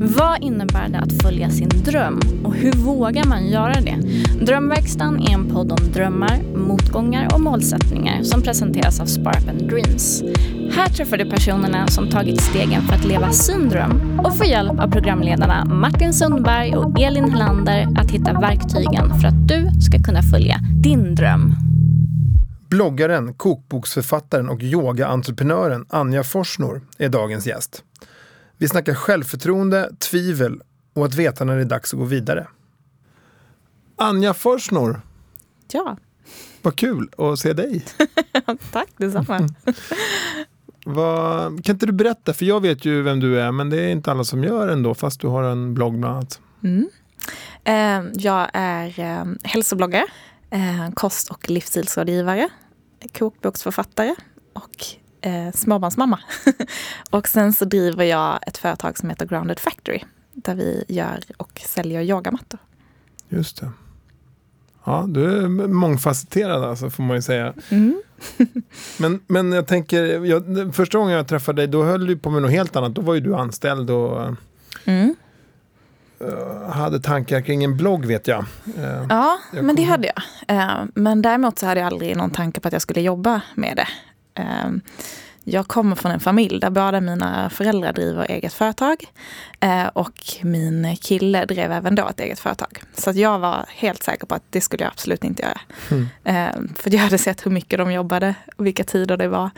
Vad innebär det att följa sin dröm och hur vågar man göra det? Drömverkstan är en podd om drömmar, motgångar och målsättningar som presenteras av Sparp and Dreams. Här träffar du personerna som tagit stegen för att leva sin dröm och får hjälp av programledarna Martin Sundberg och Elin Helander att hitta verktygen för att du ska kunna följa din dröm. Bloggaren, kokboksförfattaren och yogaentreprenören Anja Forsnor är dagens gäst. Vi snackar självförtroende, tvivel och att veta när det är dags att gå vidare. Anja Forsnor, Ja, vad kul att se dig. tack detsamma. Vad, kan inte du berätta, för jag vet ju vem du är, men det är inte alla som gör ändå, fast du har en blogg bland annat. Mm. Eh, jag är eh, hälsobloggare, eh, kost och livsstilsrådgivare, kokboksförfattare och eh, småbarnsmamma. och sen så driver jag ett företag som heter Grounded Factory där vi gör och säljer yogamattor. Just det. Ja, du är mångfacetterad alltså, får man ju säga. Mm. Men, men jag tänker, jag, första gången jag träffade dig, då höll du på med något helt annat. Då var ju du anställd och Mm. eh, hade tankar kring en blogg vet jag. Eh, Ja, Jag men det hade jag. Eh, Men däremot så hade jag aldrig någon tanke på att jag skulle jobba med det. Eh, Jag kommer från en familj där båda mina föräldrar driver eget företag. eh, Och min kille drev även då ett eget företag. Så att jag var helt säker på att det skulle jag absolut inte göra. Mm. Eh, För jag hade sett hur mycket de jobbade, och vilka tider det var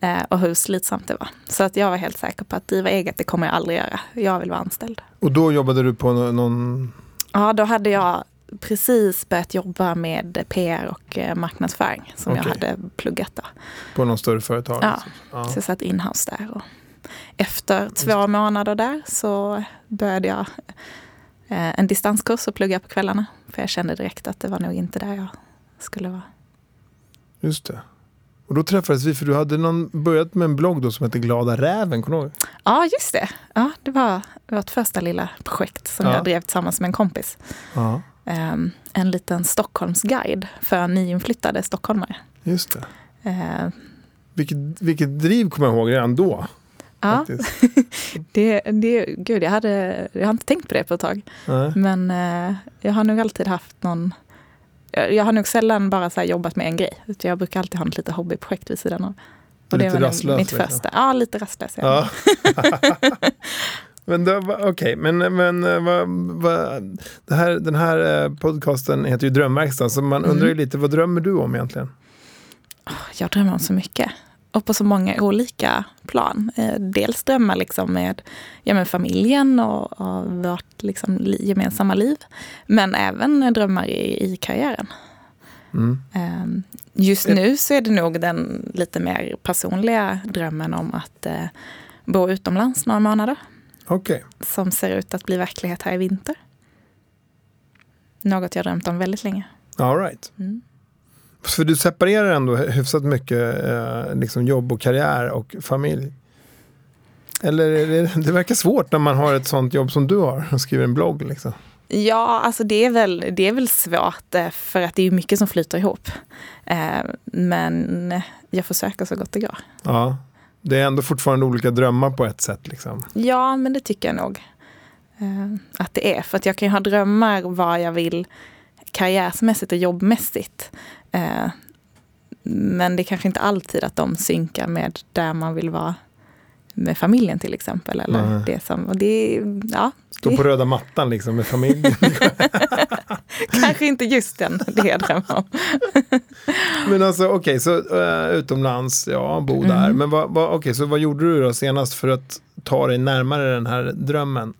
eh, och hur slitsamt det var. Så att jag var helt säker på att driva eget, det kommer jag aldrig göra. Jag vill vara anställd. Och då jobbade du på nå- någon... Ja, då hade jag precis börjat jobba med PR och eh, marknadsföring som jag Okej. hade pluggat. Då. På någon större företag? Ja. liksom. ja. Så jag satt inhouse där. Och efter två månader där så började jag eh, en distanskurs och plugga på kvällarna. För jag kände direkt att det var nog inte där jag skulle vara. Just det. Och då träffades vi, för du hade någon, börjat med en blogg då som hette Glada Räven, kommer du ihåg? Ja, just det. Ja, det var vårt första lilla projekt som Ja. jag drev tillsammans med en kompis. Ja, en liten Stockholmsguide för nyinflyttade stockholmare. just det. Eh, Vilket, vilket driv kommer jag ihåg redan då. ja. Det, det, gud, jag, hade, jag har inte tänkt på det på ett tag. Nej. Men eh, jag har nog alltid haft någon... Jag, jag har nog sällan bara så jobbat med en grej. Jag brukar alltid ha något litet hobbyprojekt vid sidan av. Och Lite det var rastlös, mitt liksom. första. Ja, lite rastlös. Ja. Men va- okej, men, men eh, vad, vad, det här, den här eh, podcasten heter ju Drömverkstan, så man undrar ju Mm. lite, vad drömmer du om egentligen? Jag drömmer om så mycket. Och på så många olika plan. Eh, dels drömmar liksom med, ja, med familjen och, och vårt liksom, li, gemensamma liv. Men även drömmar i, i karriären. Mm. Eh, Just Eh. nu så är det nog den lite mer personliga drömmen om att eh, bo utomlands några månader. Okej, Som ser ut att bli verklighet här i vinter. Något jag drömt om väldigt länge. all right. Mm. För du separerar ändå hyfsat mycket eh, liksom jobb och karriär och familj. Eller det, det verkar svårt när man har ett sånt jobb som du har och skriver en blogg. Liksom. Ja, alltså det är, väl, det är väl svårt eh, för att det är mycket som flyter ihop. Eh, Men jag försöker så gott det går. Ja, det är ändå fortfarande olika drömmar på ett sätt. Liksom. Ja, men det tycker jag nog eh, att det är. För att jag kan ju ha drömmar vad jag vill karriärsmässigt och jobbmässigt. Eh, Men det är kanske inte alltid att de synkar med där man vill vara med familjen till exempel. Eller det som, och det, ja, Stå på röda mattan liksom med familjen. kanske inte just den, det jag drömmer om. Men alltså okej, så uh, utomlands, ja, bo Mm. där. Men vad, vad, okej, så vad gjorde du då senast för att ta dig närmare den här drömmen?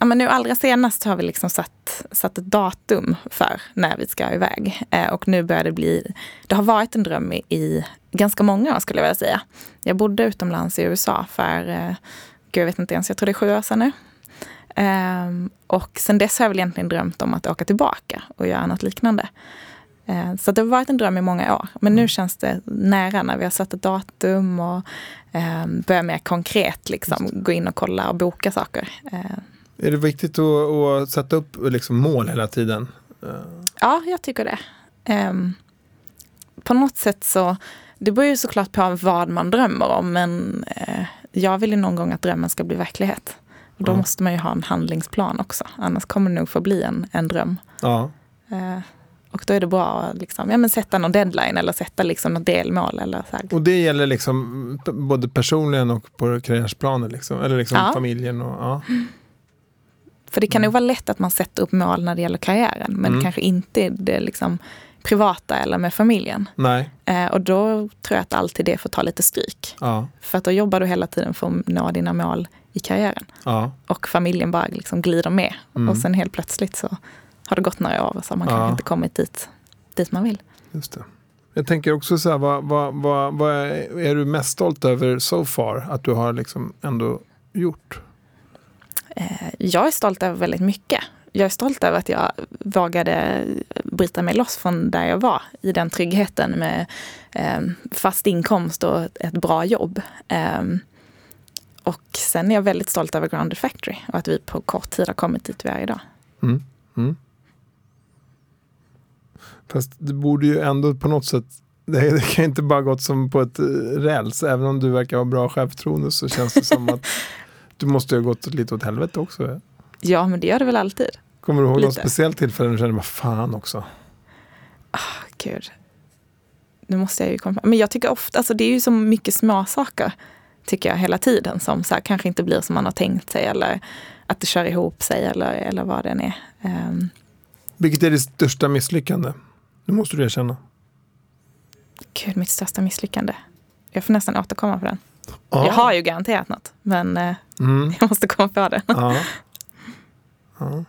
Ja, men nu allra senast har vi liksom satt, satt ett datum för när vi ska iväg. Eh, och nu börjar det bli, det har varit en dröm i, i ganska många år skulle jag vilja säga. Jag bodde utomlands i USA för, eh, gud jag vet inte ens, jag tror det är sju år sedan nu. Ehm, och sen dess har jag väl egentligen drömt om att åka tillbaka och göra något liknande. Eh, Så det har varit en dröm i många år. Men nu känns det nära när vi har satt ett datum och eh, börjar mer konkret liksom, gå in och kolla och boka saker. Eh, Är det viktigt att, att sätta upp liksom, mål hela tiden? Eh, Ja, jag tycker det. Ehm, på något sätt så, det beror ju såklart på vad man drömmer om, men eh, jag vill ju någon gång att drömmen ska bli verklighet. Och då Ja. måste man ju ha en handlingsplan också. Annars kommer det nog förbli en, en dröm. Ja. Eh, och då är det bra att liksom, ja, men sätta någon deadline eller sätta liksom något delmål. Eller så här. Och det gäller liksom både personligen och på karriärsplanen? Liksom. Eller liksom Ja. familjen? Och, ja. För det kan nog vara lätt att man sätter upp mål när det gäller karriären. Men Mm. kanske inte det liksom privata eller med familjen. Nej. Eh, och då tror jag att alltid det får ta lite stryk. Ja. För att då jobbar du hela tiden för att nå dina mål i karriären. Ja. Och familjen bara liksom glider med. Mm. Och sen helt plötsligt så har det gått några år och så har man Ja. kanske inte kommit dit, dit man vill. Just det. Jag tänker också så här, vad, vad, vad, vad är, är du mest stolt över so far? Att du har liksom ändå gjort? Eh, jag är stolt över väldigt mycket. Jag är stolt över att jag vågade bryta mig loss från där jag var i den tryggheten med eh, fast inkomst och ett, ett bra jobb. Eh, och sen är jag väldigt stolt över Grounded Factory och att vi på kort tid har kommit dit vi är idag. Mm. Mm. Fast det borde ju ändå på något sätt det, det kan inte bara gått som på ett eh, räls. Även om du verkar ha bra självförtroende så känns det som att du måste ha gått lite åt helvete också. Ja, men det gör det väl alltid. Kommer du ihåg något Lite. speciellt tillfälle när du kände, vad fan också? Gud. Nu måste jag ju komma. Men jag tycker ofta, alltså det är ju så mycket små saker tycker jag hela tiden som så här, kanske inte blir som man har tänkt sig eller att det kör ihop sig eller, eller vad det än är. Ehm, Vilket är ditt största misslyckande? Nu måste du erkänna. Gud, mitt största misslyckande. Jag får nästan återkomma på den. Ja. Jag har ju garanterat något, men eh, Mm. jag måste komma på det. Ja. ja.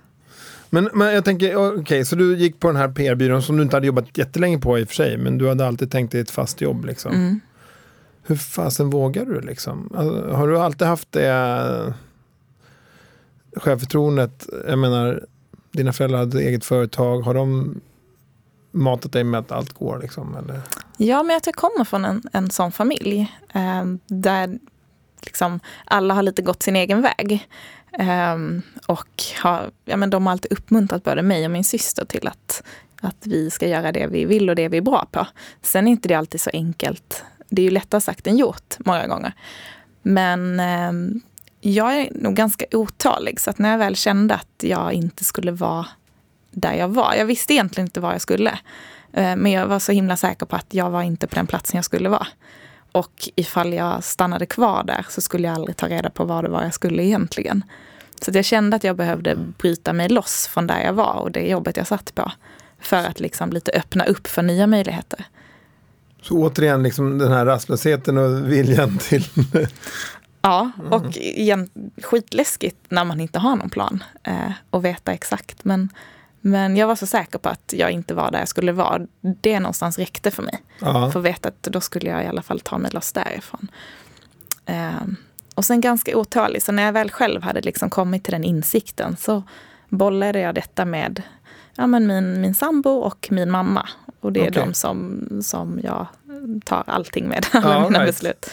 Men, men jag tänker, okej, så du gick på den här PR-byrån som du inte hade jobbat jättelänge på i och för sig, men du hade alltid tänkt dig ett fast jobb liksom. Mm. Hur fasen vågar du liksom? Alltså, har du alltid haft det självförtroendet? Jag menar, dina föräldrar hade eget företag, har de matat dig med att allt går liksom? Eller? Ja, men att jag kommer från en, en sån familj eh, där liksom alla har lite gått sin egen väg. Eh, och har, ja, men de har alltid uppmuntrat både mig och min syster till att, att vi ska göra det vi vill och det vi är bra på. Sen är inte det alltid så enkelt. Det är ju lättare sagt än gjort många gånger. Men eh, jag är nog ganska otålig så att när jag väl kände att jag inte skulle vara där jag var. Jag visste egentligen inte var jag skulle. Eh, Men jag var så himla säker på att jag var inte på den platsen jag skulle vara. Och ifall jag stannade kvar där så skulle jag aldrig ta reda på vad det var jag skulle egentligen. Så att jag kände att jag behövde bryta mig loss från där jag var och det jobbet jag satt på. För att liksom lite öppna upp för nya möjligheter. Så återigen, liksom den här rastlösheten och viljan till... Ja, och igen, skitläskigt när man inte har någon plan eh, och veta exakt. Men, men jag var så säker på att jag inte var där jag skulle vara. Det någonstans räckte för mig. Ja. För att veta att då skulle jag i alla fall ta mig loss därifrån. Ehm, och sen ganska otålig, så när jag väl själv hade liksom kommit till den insikten så bollade jag detta med ja, men min, min sambo och min mamma. Och det är Okej. de som, som jag tar allting med, alla Ja, mina right. beslut.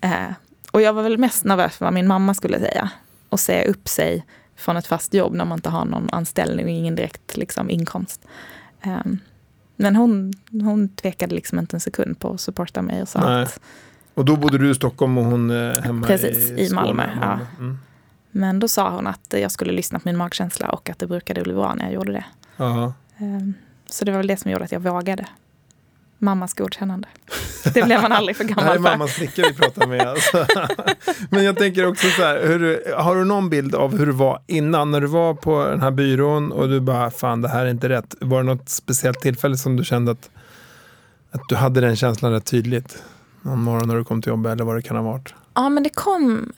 Eh, och jag var väl mest nervös för vad min mamma skulle säga. Och säga upp sig från ett fast jobb när man inte har någon anställning och ingen direkt liksom, inkomst. Ehm, men hon, hon tvekade liksom inte en sekund på att supporta mig och sa Nej. att Och då bodde du i Stockholm och hon eh, hemma Precis, i Skåne, Malmö, ja. Mm. Men då sa hon att jag skulle lyssna på min magkänsla och att det brukade bli bra när jag gjorde det. Ja. Så det var väl det som gjorde att jag vågade. Mammas godkännande. Det blev man aldrig för Det här gammal är för. mammas flicka vi pratar med. Alltså. Men jag tänker också så här, hur, har du någon bild av hur det var innan, när du var på den här byrån och du bara, fan det här är inte rätt. Var det något speciellt tillfälle som du kände att, att du hade den känslan rätt tydligt? Någon morgon när du kom till jobbet eller vad det kan ha varit? Ja, men det kom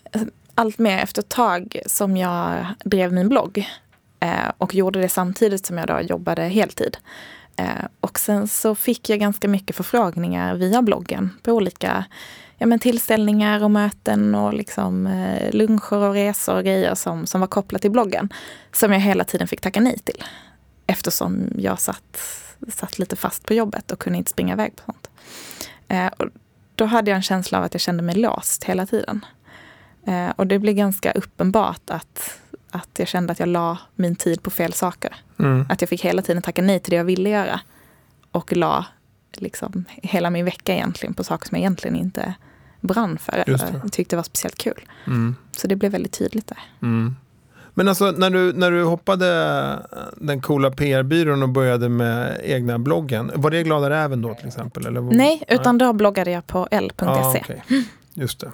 allt mer efter ett tag som jag drev min blogg. Eh, och gjorde det samtidigt som jag då jobbade heltid. Eh, och sen så fick jag ganska mycket förfrågningar via bloggen på olika ja, men tillställningar och möten och liksom, eh, luncher och resor och grejer som, som var kopplat till bloggen. Som jag hela tiden fick tacka nej till. Eftersom jag satt, satt lite fast på jobbet och kunde inte springa iväg på sånt. Eh, och då hade jag en känsla av att jag kände mig låst hela tiden. Eh, och det blev ganska uppenbart att, att jag kände att jag la min tid på fel saker. Mm. Att jag fick hela tiden tacka nej till det jag ville göra. Och la liksom hela min vecka egentligen på saker som jag egentligen inte brann för eller tyckte var speciellt kul. Mm. Så det blev väldigt tydligt där. Mm. Men alltså när du, när du hoppade den coola PR-byrån och började med egna bloggen, var det Glada Räven då till exempel? Eller? vad- Nej, utan då bloggade jag på l.se. Ja, okej. Just det.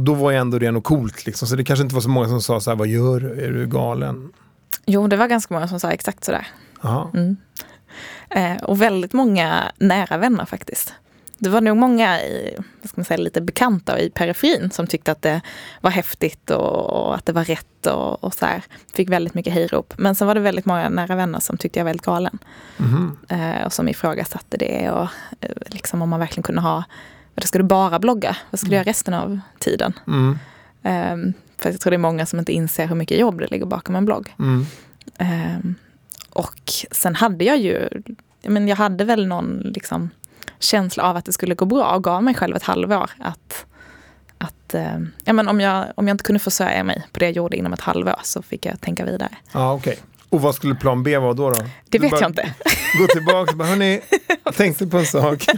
Och då var jag ändå det något coolt liksom, så det kanske inte var så många som sa så här, vad gör du? Är du galen? Jo, det var ganska många som sa exakt sådär. Mm. Eh, och väldigt många nära vänner faktiskt. Det var nog många i, vad ska man säga, lite bekanta i periferin som tyckte att det var häftigt och, och att det var rätt och, och så här. Fick väldigt mycket hejrop. Men sen var det väldigt många nära vänner som tyckte jag var väldigt galen. Mhm. Eh, och som ifrågasatte det och eh, liksom om man verkligen kunde ha, vad ska du bara blogga? Vad ska du göra resten av tiden? Mm. Eh, för jag tror det är många som inte inser hur mycket jobb det ligger bakom en blogg. Mm. Ehm, och sen hade jag ju, men jag hade väl någon liksom, känsla av att det skulle gå bra och gav mig själv ett halvår att, att ehm, ja, men om, jag, om jag inte kunde försörja mig på det jag gjorde inom ett halvår så fick jag tänka vidare. Ja, okej. Och vad skulle plan B vara då? då? Det vet bara jag inte. Gå tillbaka och bara, hörni, jag tänkte på en sak.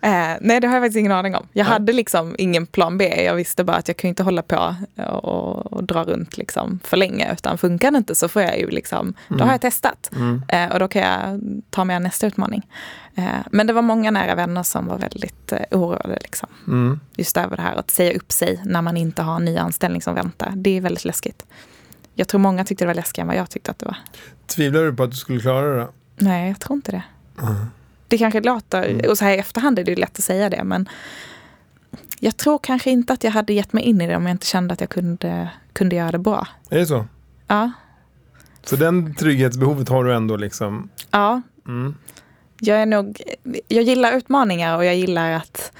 Eh, nej, det har jag faktiskt ingen aning om. Jag Nej. hade liksom ingen plan B. Jag visste bara att jag kunde inte hålla på och, och dra runt liksom för länge. Utan funkar det inte så får jag ju liksom, då har jag testat. Mm. Eh, och då kan jag ta mig an nästa utmaning. Eh, men det var många nära vänner som var väldigt eh, oroade. Liksom. Mm. Just över det här att säga upp sig när man inte har en ny anställning som väntar. Det är väldigt läskigt. Jag tror många tyckte det var läskigare än vad jag tyckte att det var. Tvivlar du på att du skulle klara det? Nej, jag tror inte det. Mm. Det kanske låter, Mm. och så här i efterhand är det ju lätt att säga det, men jag tror kanske inte att jag hade gett mig in i det om jag inte kände att jag kunde, kunde göra det bra. Är det så? Ja, Så den trygghetsbehovet har du ändå liksom? ja Mm. jag är nog, jag gillar utmaningar och jag gillar att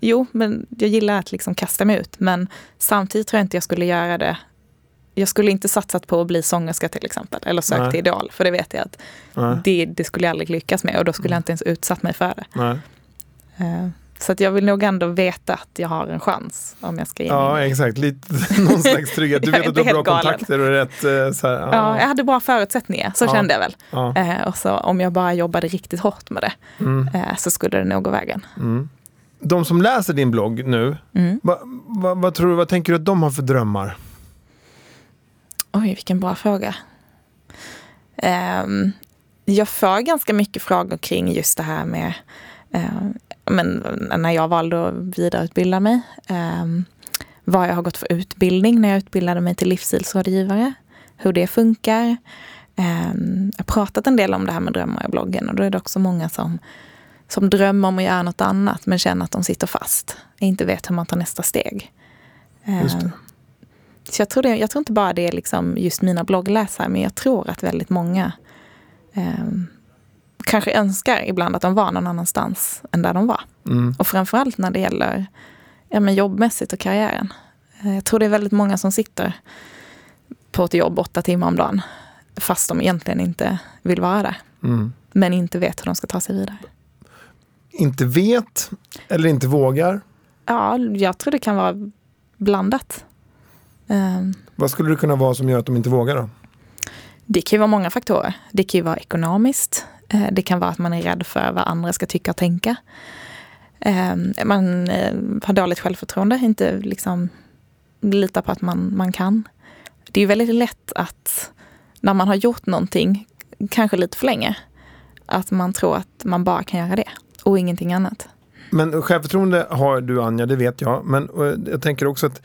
Jo, men jag gillar att liksom kasta mig ut. Men samtidigt tror jag inte jag skulle göra det. Jag skulle inte satsat på att bli sångerska till exempel. Eller sökt Nej. till Idol. För det vet jag att det, det skulle jag aldrig lyckas med. Och då skulle jag inte ens utsatt mig för det. Eh, Så att jag vill nog ändå veta att jag har en chans om jag ska mig Ja, in. exakt. Lite, någon slags trygghet. Du vet att du har bra galen. kontakter och rätt eh, så här, Ja, jag hade bra förutsättningar, så Ja. kände jag väl. ja. Eh, och så om jag bara jobbade riktigt hårt med det Mm. eh, så skulle det nog gå vägen. Mm. De som läser din blogg nu, Mm. vad, vad, vad, tror du, vad tänker du att de har för drömmar? Oj, vilken bra fråga. Ehm, jag får ganska mycket frågor kring just det här med eh, men, när jag valde att vidareutbilda mig. ehm, vad jag har gått för utbildning när jag utbildade mig till livsstilsrådgivare. Hur det funkar. Ehm, jag har pratat en del om det här med drömmar i bloggen och då är det också många som, som drömmer om att göra något annat men känner att de sitter fast. Inte vet hur man tar nästa steg. Så jag tror, det, jag tror inte bara det är liksom just mina bloggläsare, men jag tror att väldigt många ehm, kanske önskar ibland att de var någon annanstans än där de var. Mm. Och framförallt när det gäller ja, men jobbmässigt och karriären. Eh, Jag tror det är väldigt många som sitter på ett jobb åtta timmar om dagen, fast de egentligen inte vill vara där, Mm. men inte vet hur de ska ta sig vidare. Inte vet eller inte vågar. Ja, jag tror det kan vara blandat. Ehm, Vad skulle det kunna vara som gör att de inte vågar då? Det kan ju vara många faktorer. Det kan ju vara ekonomiskt. Eh, Det kan vara att man är rädd för vad andra ska tycka och tänka. Eh, Man eh, har dåligt självförtroende, inte liksom litar på att man, man kan. Det är ju väldigt lätt att när man har gjort någonting, kanske lite för länge, att man tror att man bara kan göra det och ingenting annat. Men självförtroende har du Anja, det vet jag. Men eh, jag tänker också att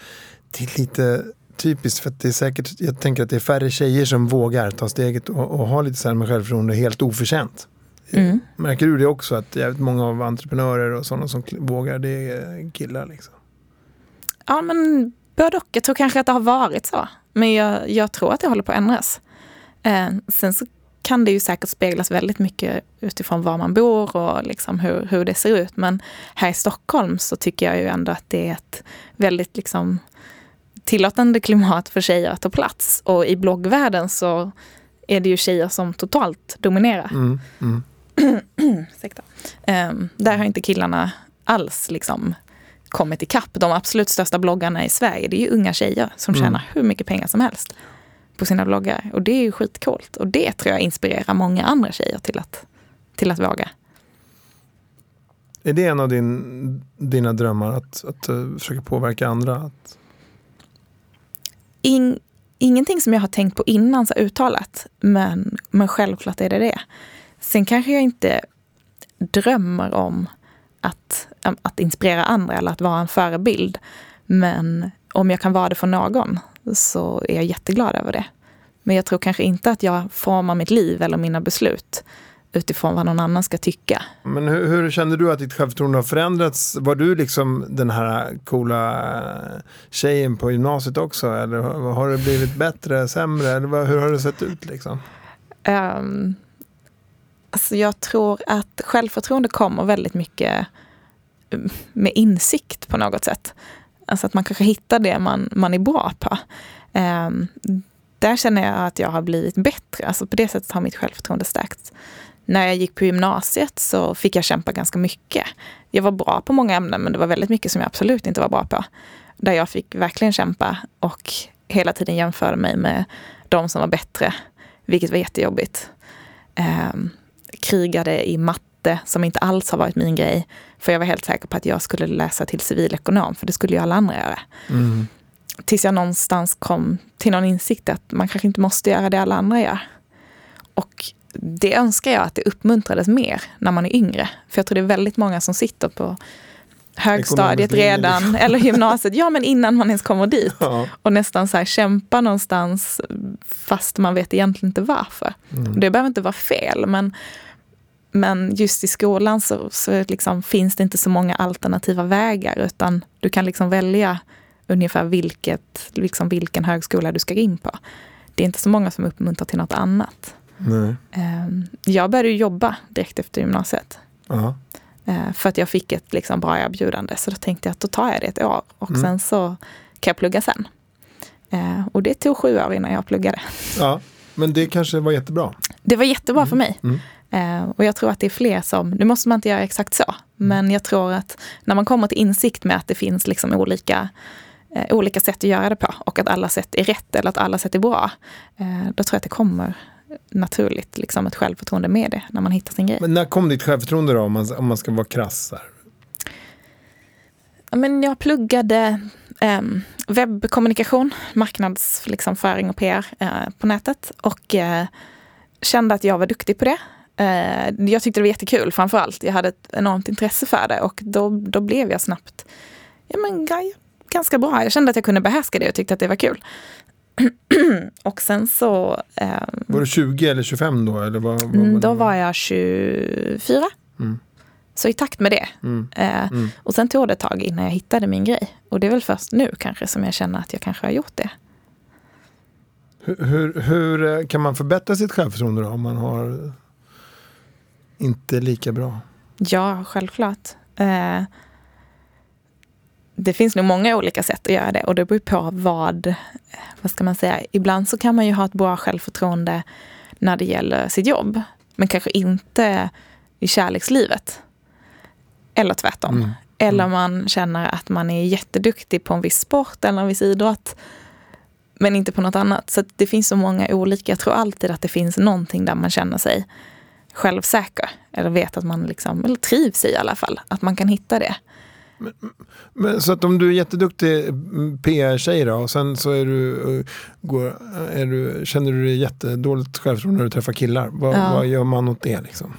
det är lite typiskt för att det är säkert, jag tänker att det är färre tjejer som vågar ta steget och, och ha lite med självförtroende helt oförtjänt. Mm. Märker du det också att jävligt många av entreprenörer och sådana som vågar det är killar liksom? Ja, men både och. Jag tror kanske att det har varit så. Men jag, jag tror att det håller på att ändras. Eh, sen så kan det ju säkert speglas väldigt mycket utifrån var man bor och liksom hur, hur det ser ut. Men här i Stockholm så tycker jag ju ändå att det är ett väldigt liksom tillåtande klimat för tjejer att ta plats. Och i bloggvärlden så är det ju tjejer som totalt dominerar. Mm, mm. Ehm, där har inte killarna alls liksom kommit ikapp. De absolut största bloggarna i Sverige, det är ju unga tjejer som Mm. tjänar hur mycket pengar som helst på sina bloggar. Och det är ju skitcoolt. Och det tror jag inspirerar många andra tjejer till att, till att våga. Är det en av din, dina drömmar att, att uh, försöka påverka andra? Att... In, ingenting som jag har tänkt på innan så uttalat, men, men självklart är det det. Sen kanske jag inte drömmer om att, att inspirera andra eller att vara en förebild. Men om jag kan vara det för någon så är jag jätteglad över det. Men jag tror kanske inte att jag formar mitt liv eller mina beslut utifrån vad någon annan ska tycka. Men hur, hur kände du att ditt självförtroende har förändrats? Var du liksom den här coola tjejen på gymnasiet också? Eller har det blivit bättre, sämre? Eller hur har det sett ut liksom? Um, alltså jag tror att självförtroende kommer väldigt mycket mm, med insikt på något sätt. Alltså att man kanske hittar det man, man är bra på. Um, där känner jag att jag har blivit bättre. Alltså på det sättet har mitt självförtroende stärkts. När jag gick på gymnasiet så fick jag kämpa ganska mycket. Jag var bra på många ämnen men det var väldigt mycket som jag absolut inte var bra på. Där jag fick verkligen kämpa och hela tiden jämförde mig med de som var bättre. Vilket var jättejobbigt. Um, krigade i matte som inte alls har varit min grej. För jag var helt säker på att jag skulle läsa till civilekonom, för det skulle ju alla andra göra. Mm. Tills jag någonstans kom till någon insikt att man kanske inte måste göra det alla andra gör. Och det önskar jag att det uppmuntrades mer när man är yngre. För jag tror det är väldigt många som sitter på högstadiet redan, eller gymnasiet, ja men innan man ens kommer dit. Ja. Och nästan så här kämpa någonstans fast man vet egentligen inte varför. Mm. Det behöver inte vara fel men men just i skolan så, så liksom finns det inte så många alternativa vägar utan du kan liksom välja ungefär vilket, liksom vilken högskola du ska in på. Det är inte så många som uppmuntrar till något annat. Nej. Ehm, jag började jobba direkt efter gymnasiet. Uh -huh. För att jag fick ett liksom bra erbjudande. Så då tänkte jag att då tar jag det ett år och mm. sen så kan jag plugga sen. Ehm, och det tog sju år innan jag pluggade. Ja, men det kanske var jättebra? Det var jättebra mm. för mig. Mm. Och jag tror att det är fler som, nu måste man inte göra exakt så, mm. men jag tror att när man kommer till insikt med att det finns liksom olika, eh, olika sätt att göra det på och att alla sätt är rätt eller att alla sätt är bra, eh, då tror jag att det kommer naturligt liksom ett självförtroende med det när man hittar sin grej. Men när kom ditt självförtroende då om man, om man ska vara krass? Här? Men jag pluggade eh, webbkommunikation, marknadsföring liksom, och PR eh, på nätet och eh, kände att jag var duktig på det. Eh, jag tyckte det var jättekul framför allt. Jag hade ett enormt intresse för det och då, då blev jag snabbt ja, men, ganska bra. Jag kände att jag kunde behärska det och tyckte att det var kul. och sen så... Eh, var du 20 eller 25 då? Eller vad, vad, vad då var jag 24. Mm. Så i takt med det. Mm. Eh, mm. Och sen tog det ett tag innan jag hittade min grej. Och det är väl först nu kanske som jag känner att jag kanske har gjort det. Hur, hur, hur eh, kan man förbättra sitt självförtroende då, om man har inte lika bra? Ja, självklart. Eh, det finns nog många olika sätt att göra det och det beror på vad, vad ska man säga, ibland så kan man ju ha ett bra självförtroende när det gäller sitt jobb, men kanske inte i kärlekslivet. Eller tvärtom. Mm. Eller mm. man känner att man är jätteduktig på en viss sport eller en viss idrott, men inte på något annat. Så det finns så många olika. Jag tror alltid att det finns någonting där man känner sig självsäker. Eller vet att man liksom, eller trivs i i alla fall. Att man kan hitta det. Men, men, så att om du är jätteduktig PR-tjej då och sen så är du, går, är du, känner du dig jättedåligt självförtroende när du träffar killar. Vad, ja. vad gör man åt det liksom?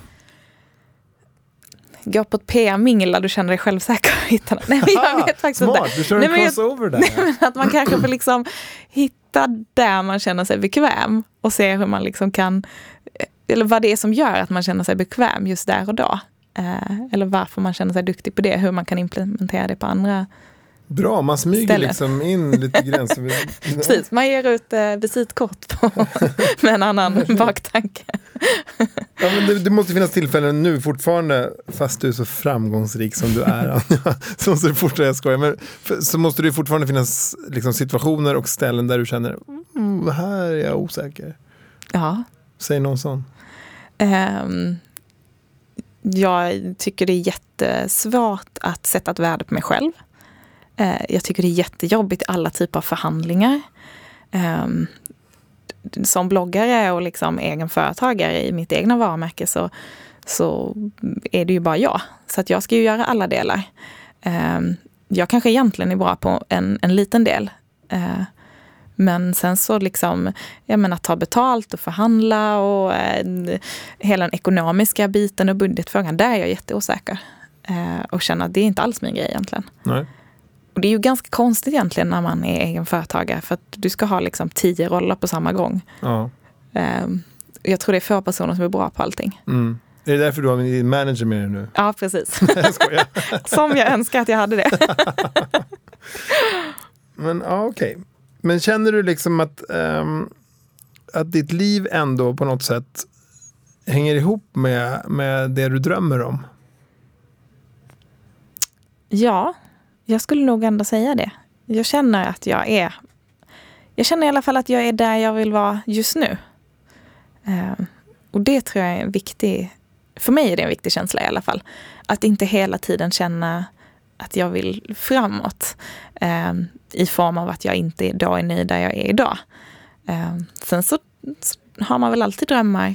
Gå på ett PR-mingel där du känner dig självsäker. Nej, men jag vet faktiskt Smart, inte. du kör en crossover där. Nej, men att man kanske får liksom hitta där man känner sig bekväm och se hur man liksom kan, eller vad det är som gör att man känner sig bekväm just där och då. Eh, eller varför man känner sig duktig på det, hur man kan implementera det på andra Bra, man smyger ställen. liksom in lite gränser. Precis, man ger ut eh, visitkort på, med en annan baktanke. ja, men det, det, måste finnas tillfällen nu fortfarande, fast du är så framgångsrik som du är, Anja, så måste det fortfarande, jag skojar, men för, så måste det fortfarande finnas liksom, situationer och ställen där du känner, mm, här är jag osäker. Ja. Säg någon sån. Um, jag tycker det är jättesvårt att sätta ett värde på mig själv. Eh, jag tycker det är jättejobbigt i alla typer av förhandlingar. Ehm, som bloggare och liksom egen företagare i mitt egna varumärke så, så är det ju bara jag. Så att jag ska ju göra alla delar. Ehm, jag kanske egentligen är bra på en, en liten del. Eh, men sen så liksom, jag menar ta betalt och förhandla och eh, hela den ekonomiska biten och budgetfrågan, där är jag jätteosäker. Eh, och känner att det är inte alls min grej egentligen. Nej. Och det är ju ganska konstigt egentligen när man är egen företagare för att du ska ha liksom tio roller på samma gång. Ja. Eh, jag tror det är få personer som är bra på allting. Mm. Är det därför du har din manager med dig nu? Ja, precis. jag som jag önskar att jag hade det. Men ja, okej. Men känner du liksom att, um, att ditt liv ändå på något sätt hänger ihop med, med det du drömmer om? Ja, jag skulle nog ändå säga det. Jag känner att jag är... Jag känner i alla fall att jag är där jag vill vara just nu. Um, och det tror jag är en viktig... För mig är det en viktig känsla i alla fall. Att inte hela tiden känna att jag vill framåt. Um, i form av att jag inte idag är nöjd där jag är idag. Eh, sen så, har man väl alltid drömmar.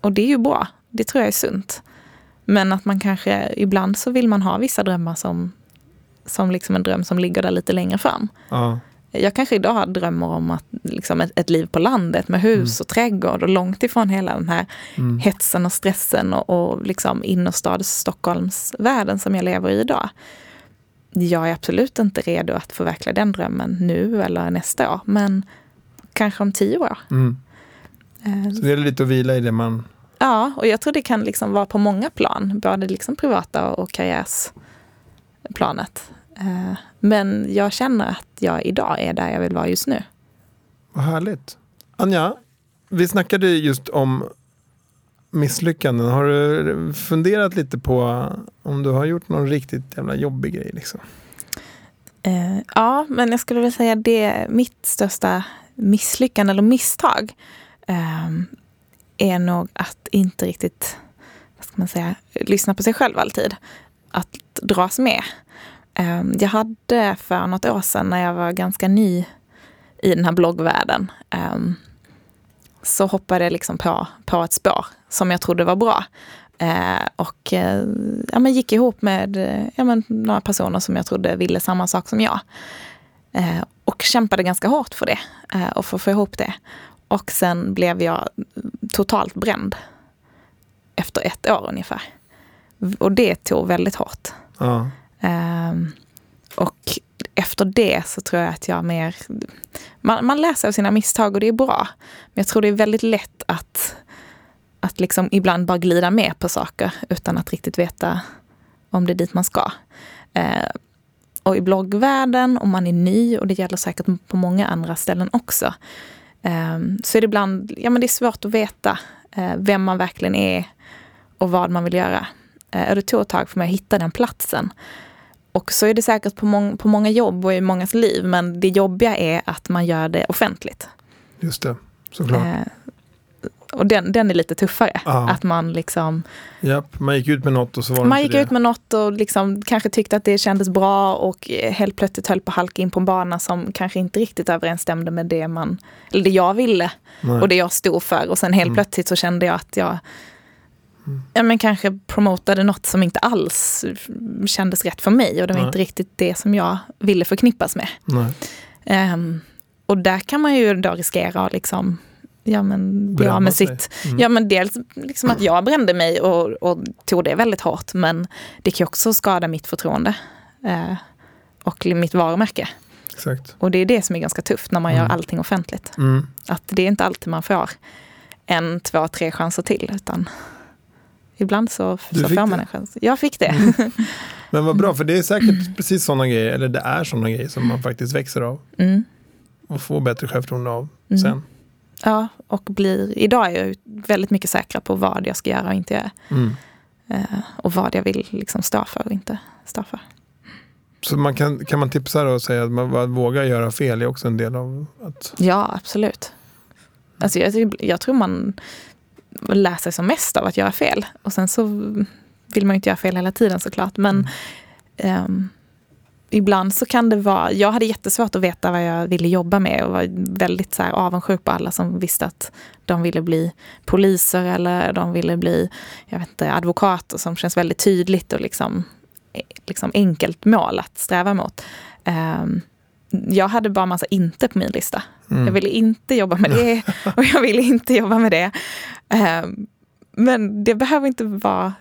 Och det är ju bra. Det tror jag är sunt. Men att man kanske ibland så vill man ha vissa drömmar som, som liksom en dröm som ligger där lite längre fram. Ja. Jag kanske idag drömmer om att, liksom ett, ett liv på landet med hus och trädgård och långt ifrån hela den här Mm. hetsen och stressen och, och liksom innerstads Stockholmsvärlden som jag lever i idag. Jag är absolut inte redo att förverkliga den drömmen nu eller nästa år, men kanske om tio år. Mm. Eh, Så det är lite att vila i det man... Ja, och jag tror det kan liksom vara på många plan, både liksom privata och karriärsplanet. Eh, Men jag känner att jag idag är där jag vill vara just nu. Vad härligt. Anja, vi snackade just om misslyckanden. Har du funderat lite på om du har gjort någon riktigt jävla jobbig grej? Liksom? Eh, Ja, men jag skulle vilja säga det mitt största misslyckande eller misstag eh, är nog att inte riktigt, vad ska man säga, lyssna på sig själv alltid. Att dras med. Eh, Jag hade för något år sedan när jag var ganska ny i den här bloggvärlden eh, så hoppade jag liksom på, på ett spår som jag trodde var bra. Eh, och eh, ja, men gick ihop med eh, ja, men några personer som jag trodde ville samma sak som jag. Eh, och kämpade ganska hårt för det eh, och för att få ihop det. Och sen blev jag totalt bränd. Efter ett år ungefär. Och det tog väldigt hårt. Ja. Ehm, och efter det så tror jag att jag mer... Man, man lär sig av sina misstag och det är bra. Men jag tror det är väldigt lätt att, att liksom ibland bara glida med på saker utan att riktigt veta om det är dit man ska. Eh, och i bloggvärlden, om man är ny, och det gäller säkert på många andra ställen också, eh, så är det ibland ja, men det är svårt att veta eh, vem man verkligen är och vad man vill göra. Eh, det tog ett tag för mig att hitta den platsen. Och så är det säkert på, mång- på många jobb och i mångas liv, men det jobbiga är att man gör det offentligt. Just det, såklart. Och den, den är lite tuffare. Ja. Att man liksom Japp, man gick ut med något och så var det man gick det. ut med något och liksom kanske tyckte att det kändes bra och helt plötsligt höll på att halka in på en bana som kanske inte riktigt överensstämde med det, man, eller det jag ville Nej. och det jag stod för. Och sen helt Mm. plötsligt så kände jag att jag ja, men kanske promotade något som inte alls kändes rätt för mig och det var Nej. inte riktigt det som jag ville förknippas med. Ehm, och där kan man ju då riskera att liksom, ja, men Bränna med sig. sitt Mm. Ja men dels liksom att jag brände mig och, och tog det väldigt hårt men det kan ju också skada mitt förtroende eh, och mitt varumärke. Exakt. Och det är det som är ganska tufft när man Mm. gör allting offentligt. Mm. Att det är inte alltid man får en, två, tre chanser till utan ibland så, Du så får man en chans. Jag fick det. Men vad bra, för det är säkert precis sådana grejer, eller det är sådana grejer som man faktiskt växer av Mm. och får bättre självförtroende av Mm. sen. Ja, och blir, idag är jag väldigt mycket säkrare på vad jag ska göra och inte göra. Mm. Eh, och vad jag vill liksom stå för och inte stå för. Så man kan, kan man tipsa och säga att man bara vågar göra fel är också en del av att... Ja, absolut. Alltså jag, jag tror man lär sig som mest av att göra fel. Och sen så vill man ju inte göra fel hela tiden såklart. Men ehm, ibland så kan det vara, jag hade jättesvårt att veta vad jag ville jobba med och var väldigt så här avundsjuk på alla som visste att de ville bli poliser eller de ville bli jag vet inte, advokater som känns väldigt tydligt och liksom, liksom enkelt mål att sträva mot. Um, jag hade bara massa inte på min lista. Mm. Jag ville inte jobba med det och jag ville inte jobba med det. Um, men det behöver inte vara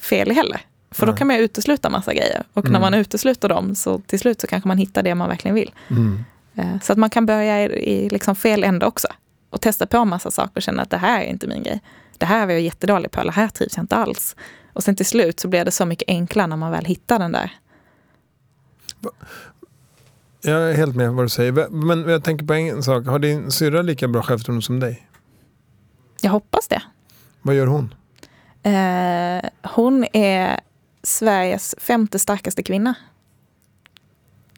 fel heller. För då kan man utesluta massa grejer. Och mm. när man utesluter dem så till slut så kanske man hittar det man verkligen vill. Mm. Eh, så att man kan börja i, liksom fel ände också. Och testa på massa saker och känna att det här är inte min grej. Det här är jag jättedålig på, eller här trivs jag inte alls. Och sen till slut så blir det så mycket enklare när man väl hittar den där. Jag är helt med vad du säger. Men jag tänker på en sak. Har din syrra lika bra självförtroende som dig? Jag hoppas det. Vad gör hon? Eh, hon är Sveriges femte starkaste kvinna.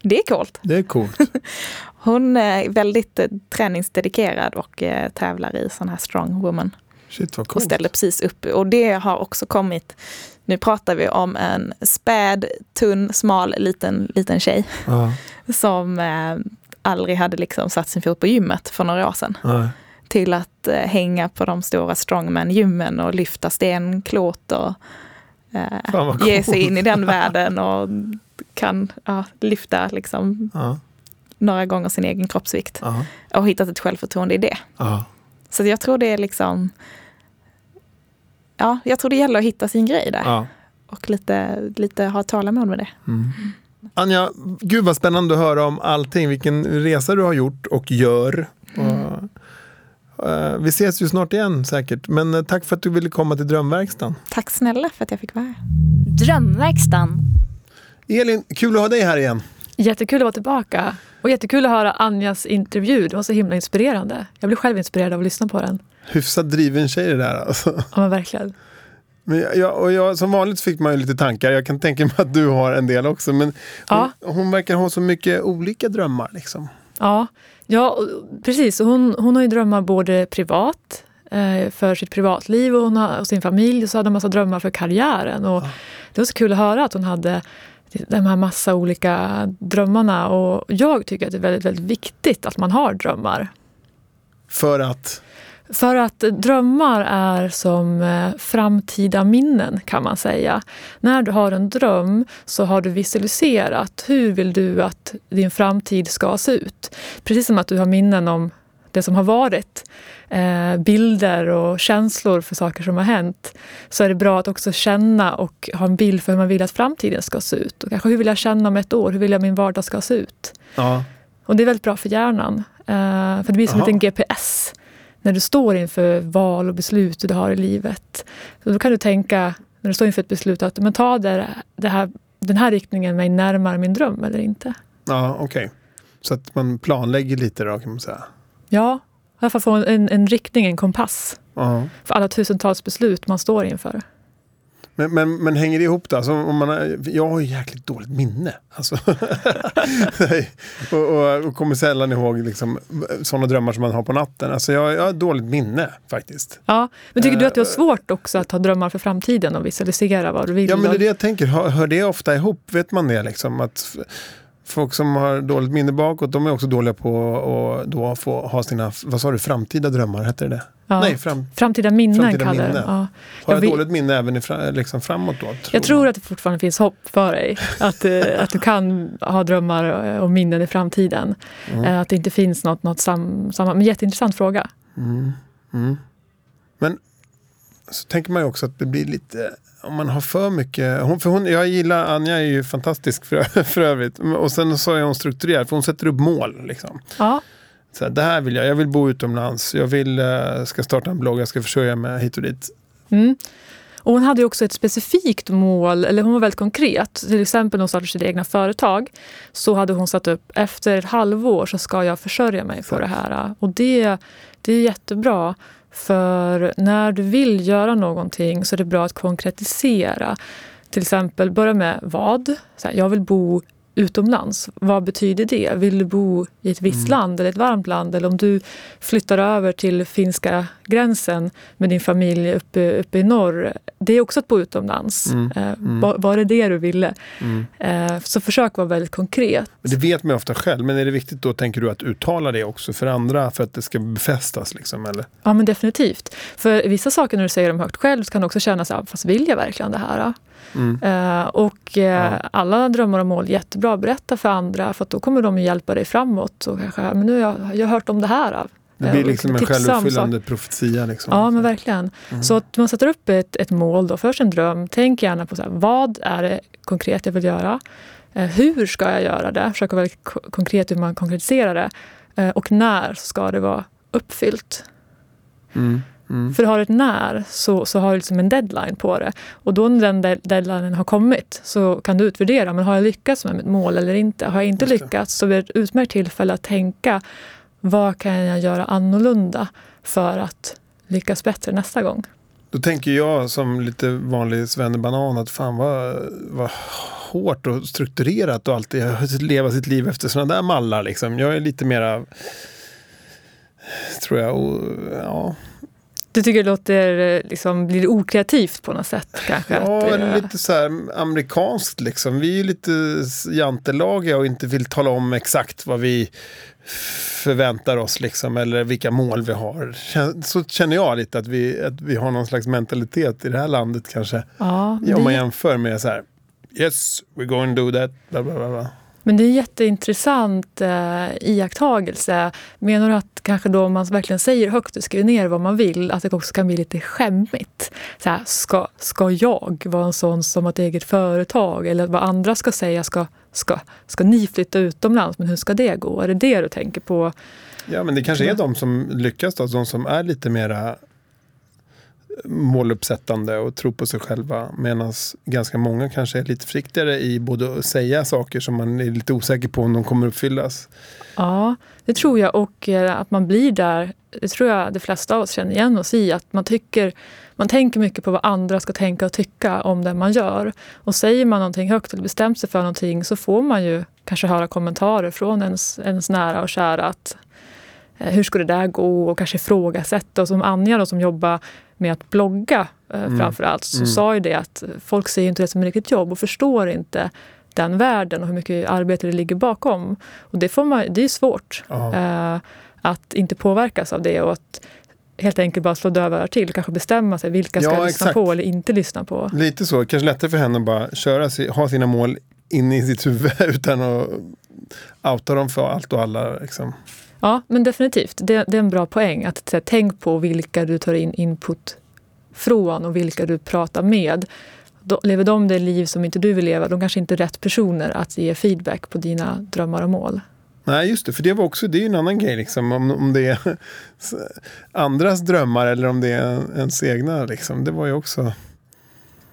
Det är coolt. Det är coolt. Hon är väldigt eh, träningsdedikerad och eh, tävlar i sån här strong woman. Shit vad coolt. Och ställer precis upp. Och det har också kommit, nu pratar vi om en späd, tunn, smal, liten, liten tjej. Uh. Som eh, aldrig hade liksom satt sin fot på gymmet för några år sedan. Uh. Till att eh, hänga på de stora strongman-gymmen och lyfta stenklot och eh, ge sig in i den världen och kan ja, lyfta liksom ja. några gånger sin egen kroppsvikt. Ja. Och hittat ett självförtroende i det. Så jag tror det är liksom Ja, jag tror det gäller att hitta sin grej där. Och lite, lite ha tålamod med det. Mm. Anja, gud vad spännande att höra om allting. Vilken resa du har gjort och gör. Mm. Och vi ses ju snart igen säkert, men eh, tack för att du ville komma till Drömverkstan. Tack snälla för att jag fick vara här. Drömverkstan. Elin, kul att ha dig här igen. Jättekul att vara tillbaka. Och jättekul att höra Anjas intervju. Det var så himla inspirerande. Jag blev själv inspirerad av att lyssna på den. Hyfsat driven tjej det där alltså. Ja, men verkligen. Men jag, och jag, som vanligt fick man ju lite tankar. Jag kan tänka mig att du har en del också. Men ja. hon, hon verkar ha så mycket olika drömmar. Liksom. Ja, ja precis. Hon, hon har ju drömmar både privat, eh, för sitt privatliv och, hon har, och sin familj. Och så hade hon massa drömmar för karriären. Och ja. Det var så kul att höra att hon hade de här massa olika drömmarna. Och jag tycker att det är väldigt, väldigt viktigt att man har drömmar. För att? För att drömmar är som eh, framtida minnen kan man säga. När du har en dröm så har du visualiserat hur vill du att din framtid ska se ut. Precis som att du har minnen om det som har varit. Eh, bilder och känslor för saker som har hänt. Så är det bra att också känna och ha en bild för hur man vill att framtiden ska se ut. Och kanske hur vill jag känna om ett år? Hur vill jag min vardag ska se ut? Ja. Och det är väldigt bra för hjärnan. Eh, för det blir som en liten GPS när du står inför val och beslut du har i livet. Så då kan du tänka, när du står inför ett beslut, att men ta det, det här, den här riktningen mig närmare min dröm eller inte. Ja, okej. Okay. Så att man planlägger lite då kan man säga? Ja, i alla fall få en, en riktning, en kompass. Uh -huh. För alla tusentals beslut man står inför. Men, men, men, hänger det ihop då? Alltså, om man har, jag har ju jäkligt dåligt minne. Alltså. och, och, och, kommer sällan ihåg liksom, sådana drömmar som man har på natten. Alltså, jag, jag har dåligt minne faktiskt. Ja, men tycker du att det är eh, svårt också att ha drömmar för framtiden och visualisera vad du vill? Ja, men det är det jag tänker. Hör, hör det ofta ihop? Vet man det? Liksom, att folk som har dåligt minne bakåt, de är också dåliga på att då få ha sina, vad sa du, framtida drömmar, hette det Ja. Nej, fram, framtida minnen framtida kallar minne. Ja. Har jag, jag dåligt minne även i, liksom framåt då? Tror jag tror att det fortfarande finns hopp för dig. Att, eh, att du kan ha drömmar och minnen i framtiden. Mm. Eh, att det inte finns något, något sam, samma. Men jätteintressant fråga. Mm. Mm. Men så tänker man ju också att det blir lite om man har för mycket, hon, för hon, jag gillar, Anja är ju fantastisk för, för övrigt. Och sen så är hon strukturerad, för hon sätter upp mål. Liksom. Ja. Så här, det här vill jag, jag vill bo utomlands, jag vill, uh, ska starta en blogg, jag ska försörja mig hit och dit. Mm. Och hon hade också ett specifikt mål, eller hon var väldigt konkret. Till exempel när hon startade sitt egna företag så hade hon satt upp efter ett halvår så ska jag försörja mig på det här. Och det, det är jättebra. För när du vill göra någonting så är det bra att konkretisera. Till exempel börja med vad. Så här, jag vill bo utomlands. Vad betyder det? Vill du bo i ett visst Mm. land eller ett varmt land? Eller om du flyttar över till finska gränsen med din familj uppe, uppe i norr. Det är också att bo utomlands. Mm. Eh, Mm. var, var det det du ville? Mm. Eh, så försök vara väldigt konkret. Men Det vet man ofta själv, men är det viktigt då, tänker du, att uttala det också för andra för att det ska befästas? Liksom, eller? Ja, men definitivt. För vissa saker när du säger dem högt själv så kan du också känna så här, fast vill jag verkligen det här? Mm. Eh, och eh, Ja. alla drömmar och mål, jättebra berätta för andra för då kommer de hjälpa dig framåt. Och kanske, men nu har jag, jag har hört om det här. Det Eh, blir och liksom en självuppfyllande profetia. Liksom. Ja, men verkligen. Mm. Så att man sätter upp ett, ett mål, då, först en dröm. Tänk gärna på så här, vad är det konkret jag vill göra? Eh, hur ska jag göra det? Försök vara väldigt ko- konkret hur man konkretiserar det. Eh, och när ska det vara uppfyllt? Mm. Mm. För har du ett när så, så har du liksom en deadline på det. Och då när den de- deadlinen har kommit så kan du utvärdera. Men har jag lyckats med mitt mål eller inte? Har jag inte lyckats så är det ett utmärkt tillfälle att tänka vad kan jag göra annorlunda för att lyckas bättre nästa gång? Då tänker jag som lite vanlig svennebanan att fan vad, vad hårt och strukturerat och alltid leva sitt liv efter sådana där mallar. Liksom. Jag är lite mera, tror jag, och, ja, Du tycker det låter eh, liksom, blir det okreativt på något sätt? Kanske? Ja, att, eh, lite så här amerikanskt liksom. Vi är lite jantelagiga och inte vill tala om exakt vad vi förväntar oss liksom, eller vilka mål vi har. Så känner jag lite att vi, att vi har någon slags mentalitet i det här landet kanske. ja, Om man det, jämför med så här, yes, we're going to do that, bla bla bla. Men det är en jätteintressant eh, iakttagelse. Menar du att kanske då man verkligen säger högt och skriver ner vad man vill, att det också kan bli lite skämmigt? Så här, ska, ska jag vara en sån som har ett eget företag? Eller vad andra ska säga, ska, ska, ska ni flytta utomlands? Men hur ska det gå? Är det det du tänker på? Ja, men det kanske är de som lyckas då, de som är lite mera måluppsättande och tro på sig själva. Medan ganska många kanske är lite försiktigare i både att säga saker som man är lite osäker på om de kommer uppfyllas. Ja, det tror jag. Och eh, att man blir där, det tror jag de flesta av oss känner igen oss i. Att man, tycker, man tänker mycket på vad andra ska tänka och tycka om det man gör. Och säger man någonting högt eller bestämt sig för någonting så får man ju kanske höra kommentarer från ens, ens nära och kära. Att, eh, hur skulle det där gå? Och kanske ifrågasätta. Och som Anja då, som jobbar med att blogga eh, Mm. framför allt, så Mm. sa ju det att folk ser ju inte det som ett riktigt jobb och förstår inte den världen och hur mycket arbete det ligger bakom. Och det, får man, det är svårt eh, att inte påverkas av det och att helt enkelt bara slå döva örar till. Kanske bestämma sig vilka ska Ja, lyssna exakt. på eller inte lyssna på. Lite så, kanske lättare för henne att bara köra, ha sina mål inne i sitt huvud utan att outa dem för allt och alla. Liksom. Ja, men definitivt. Det, det är en bra poäng. Att här, tänk på vilka du tar in input från och vilka du pratar med. Då, lever de det liv som inte du vill leva, de kanske inte är rätt personer att ge feedback på dina drömmar och mål. Nej, just det, för det var också, det är ju en annan grej liksom. Om, om det är andras drömmar eller om det är ens egna. Liksom. Det var ju också...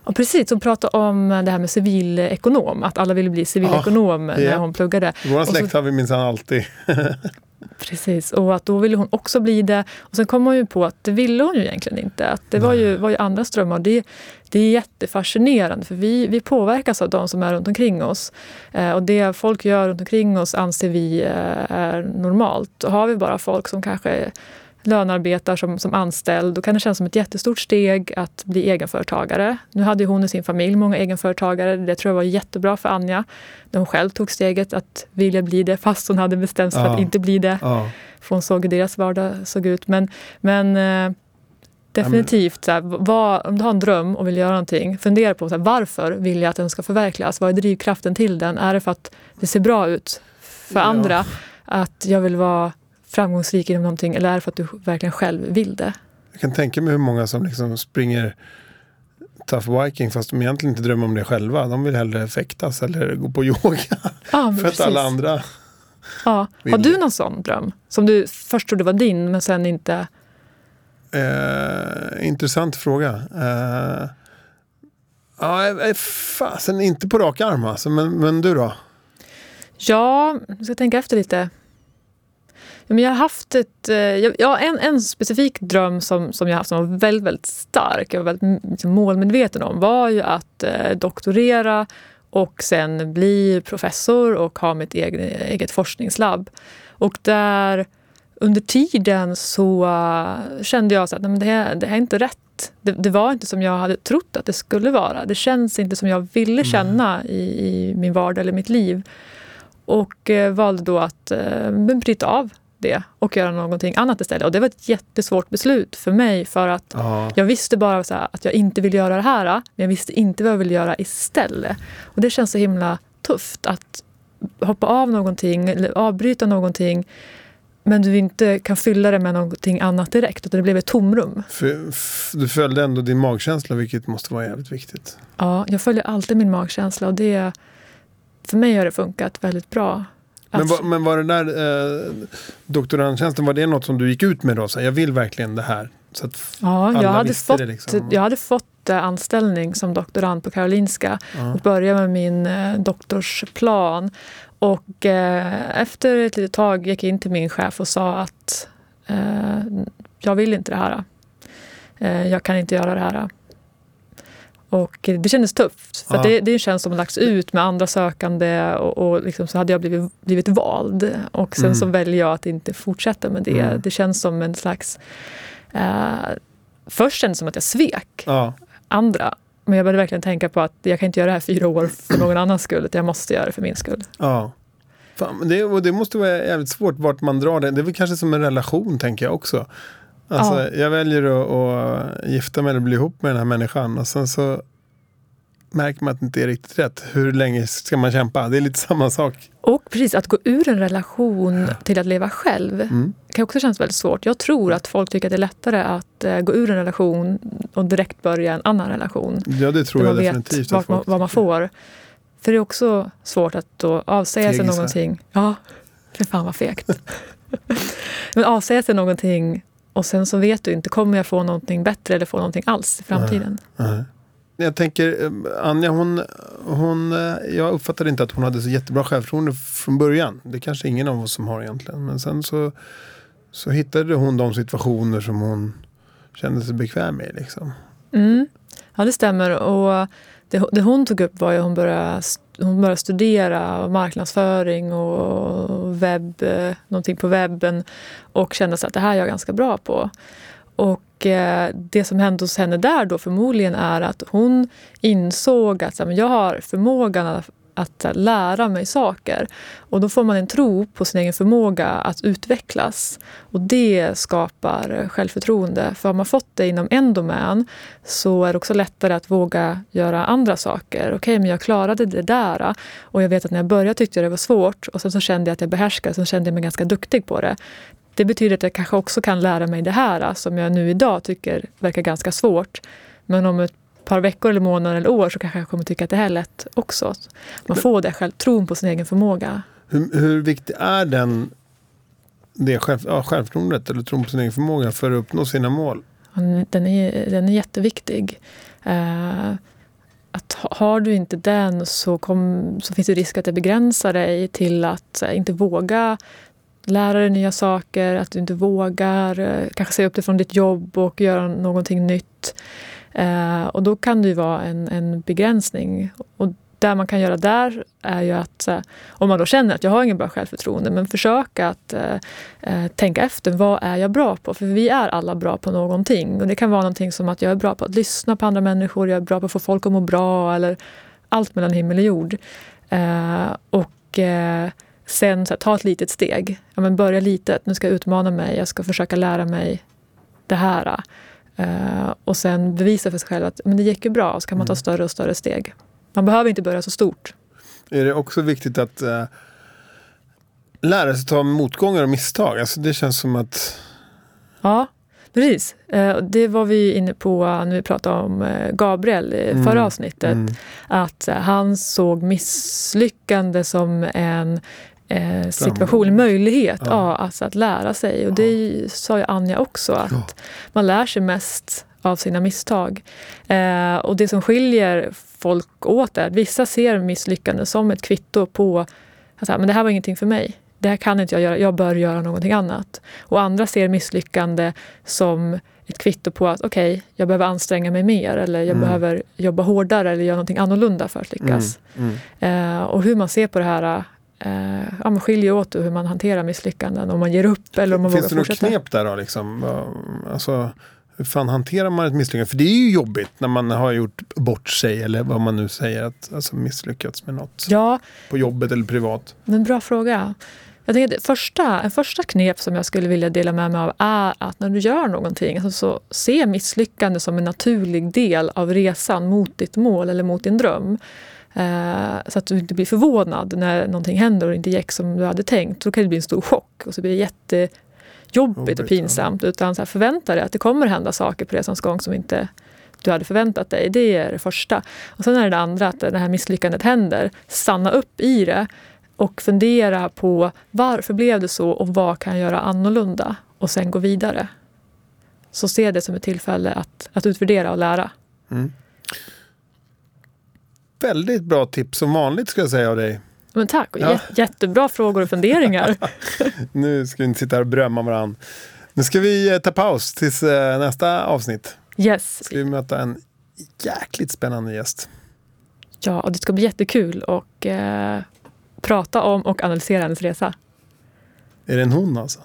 Och precis, hon pratade om det här med civilekonom, att alla ville bli civilekonom när ja. hon pluggade. Vår släkt har vi minsann alltid... Precis, och att då ville hon också bli det. Och sen kom hon ju på att det ville hon ju egentligen inte. Att det var ju, var ju andras drömmar. Det, det är jättefascinerande för vi, vi påverkas av de som är runt omkring oss. Eh, och det folk gör runt omkring oss anser vi eh, är normalt. Och har vi bara folk som kanske lönearbetar som, som anställd, då kan det kännas som ett jättestort steg att bli egenföretagare. Nu hade hon i sin familj många egenföretagare. Det tror jag var jättebra för Anja. När hon själv tog steget att vilja bli det fast hon hade bestämt sig för Ja. att inte bli det. Ja. För hon såg hur deras vardag såg ut. Men, men eh, definitivt, så här, vad, om du har en dröm och vill göra någonting, fundera på här, varför vill jag att den ska förverkligas? Vad är drivkraften till den? Är det för att det ser bra ut för Ja. andra? Att jag vill vara framgångsrik inom någonting? Eller är det för att du verkligen själv vill det? Jag kan tänka mig hur många som liksom springer Tough Viking fast de egentligen inte drömmer om det själva. De vill hellre fäktas eller gå på yoga. Ja, för att alla andra... ja. Har vill du det. någon sån dröm? Som du först trodde var din men sen inte... Eh, intressant fråga. Eh, ja, eh, fasen inte på rak arm alltså. Men, men du då? Ja, jag ska tänka efter lite. Men jag har haft ett, eh, jag- ja, en, en specifik dröm som, som jag haft som var väldigt, väldigt stark, jag var väldigt mm, liksom målmedveten om, var ju att eh, doktorera och sen bli professor och ha mitt eget, eget forskningslabb. Och där under tiden så uh, kände jag att det, här, det här är inte rätt. Det, det, var inte som jag hade trott att det skulle vara. Det känns inte som jag ville känna i, i min vardag eller mitt liv. Och uh, valde då att uh, bryta av det och göra någonting annat istället. Och det var ett jättesvårt beslut för mig för att ja. jag visste bara här, att jag inte vill göra det här men jag visste inte vad jag vill göra istället. Och det känns så himla tufft att hoppa av någonting eller avbryta någonting men du inte kan fylla det med någonting annat direkt. Utan det blev ett tomrum. För, du följde ändå din magkänsla vilket måste vara jävligt viktigt. Ja, jag följer alltid min magkänsla och det för mig har det funkat väldigt bra. Men, var, men var det där eh, doktorandtjänsten, var det något som du gick ut med då? Så jag vill verkligen det här. Så att ja, jag hade, fått, liksom. jag hade fått eh, anställning som doktorand på Karolinska ja. och började med min eh, doktorsplan. Och eh, efter ett litet tag gick jag in till min chef och sa att eh, jag vill inte det här. Eh, jag kan inte göra det här. Och det kändes tufft. För det, det är en tjänst som har lagts ut med andra sökande och, och liksom så hade jag blivit, blivit vald. Och sen mm. så väljer jag att inte fortsätta med det. Mm. Det känns som en slags... Eh, först kändes det som att jag svek ja. andra. Men jag började verkligen tänka på att jag kan inte göra det här fyra år för någon annans skull. Utan jag måste göra det för min skull. Ja. Fan, det, och det måste vara jävligt svårt vart man drar det. Det är väl kanske som en relation tänker jag också. Alltså, ja. Jag väljer att, att gifta mig eller bli ihop med den här människan och sen så märker man att det inte är riktigt rätt. Hur länge ska man kämpa? Det är lite samma sak. Och precis, att gå ur en relation till att leva själv mm. kan också kännas väldigt svårt. Jag tror att folk tycker att det är lättare att uh, gå ur en relation och direkt börja en annan relation. Ja, det tror jag definitivt. Vart man, vad man får. För det är också svårt att då avsäga sig någonting. Ja, för fan vad fegt. Men avsäga sig någonting och sen så vet du inte, kommer jag få någonting bättre eller få någonting alls i framtiden? Nej, nej. Jag tänker, eh, Anja, hon, hon, eh, jag uppfattade inte att hon hade så jättebra självförtroende från början. Det kanske ingen av oss som har egentligen. Men sen så, så hittade hon de situationer som hon kände sig bekväm med. Liksom. Mm. Ja, det stämmer. Och det, det hon tog upp var att hon började, hon började studera marknadsföring och webb, eh, någonting på webben och kände att det här är jag ganska bra på. Och eh, det som hände hos henne där då förmodligen är att hon insåg att jag har förmågan att lära mig saker. Och då får man en tro på sin egen förmåga att utvecklas. Och det skapar självförtroende. För har man fått det inom en domän så är det också lättare att våga göra andra saker. Okej, okay, men jag klarade det där. Och jag vet att när jag började tyckte jag det var svårt och sen så kände jag att jag behärskade, sen kände jag mig ganska duktig på det. Det betyder att jag kanske också kan lära mig det här som jag nu idag tycker verkar ganska svårt. Men om ett par veckor, eller månader eller år så kanske jag kommer tycka att det här är lätt också. Man får det själv, tron på sin egen förmåga. Hur, hur viktig är den, det själv, ja, självförtroendet eller tron på sin egen förmåga för att uppnå sina mål? Den är, den är jätteviktig. Uh, att har du inte den så, kom, så finns det risk att det begränsar dig till att uh, inte våga lära dig nya saker, att du inte vågar uh, kanske säga upp dig från ditt jobb och göra någonting nytt. Eh, och då kan det ju vara en, en begränsning. Och det man kan göra där är ju att, eh, om man då känner att jag har ingen bra självförtroende, men försöka att eh, eh, tänka efter, vad är jag bra på? För vi är alla bra på någonting. Och det kan vara någonting som att jag är bra på att lyssna på andra människor, jag är bra på att få folk att må bra, eller allt mellan himmel och jord. Eh, och eh, sen här, ta ett litet steg. Ja, men börja litet, nu ska jag utmana mig, jag ska försöka lära mig det här. Uh, och sen bevisa för sig själv att men det gick ju bra, och så kan man ta mm. större och större steg. Man behöver inte börja så stort. Är det också viktigt att uh, lära sig ta motgångar och misstag? Alltså det känns som att... Ja, precis. Uh, det var vi inne på när vi pratade om Gabriel i mm. förra avsnittet. Mm. Att han såg misslyckande som en eh, situation, möjlighet ja. ja. alltså att lära sig. Och det sa ju Anja också, att ja. man lär sig mest av sina misstag. Eh, och det som skiljer folk åt är att vissa ser misslyckande som ett kvitto på att men det här var ingenting för mig. Det här kan inte jag göra, jag bör göra någonting annat. Och andra ser misslyckande som ett kvitto på att okej, okay, jag behöver anstränga mig mer eller jag mm. behöver jobba hårdare eller göra någonting annorlunda för att lyckas. Mm. Mm. Eh, och hur man ser på det här eh, ja, man skiljer åt hur man hanterar misslyckanden, om man ger upp eller om man Finns vågar fortsätta. Finns det något knep där då? Liksom? Alltså, hur fan hanterar man ett misslyckande? För det är ju jobbigt när man har gjort bort sig eller vad man nu säger, att alltså misslyckats med något. Ja. På jobbet eller privat. En bra fråga. Jag tänker, första, en första knep som jag skulle vilja dela med mig av är att när du gör någonting, alltså så se misslyckande som en naturlig del av resan mot ditt mål eller mot din dröm. Eh, så att du inte blir förvånad när någonting händer och inte gick som du hade tänkt. Då kan det bli en stor chock och så blir det jättejobbigt och pinsamt. Utan så här, förvänta dig att det kommer hända saker på resans gång som inte du hade förväntat dig. Det är det första. Och sen är det det andra, att det här misslyckandet händer. Stanna upp i det och fundera på varför blev det så och vad kan jag göra annorlunda? Och sen gå vidare. Så se det som ett tillfälle att, att utvärdera och lära. Mm väldigt bra tips som vanligt ska jag säga av dig. Men tack, ja. jättebra frågor och funderingar. nu ska vi inte sitta här och berömma varandra. Nu ska vi eh, ta paus tills eh, nästa avsnitt. Yes. Ska vi möta en jäkligt spännande gäst. Ja, och det ska bli jättekul att eh, prata om och analysera hennes resa. Är det en hon alltså?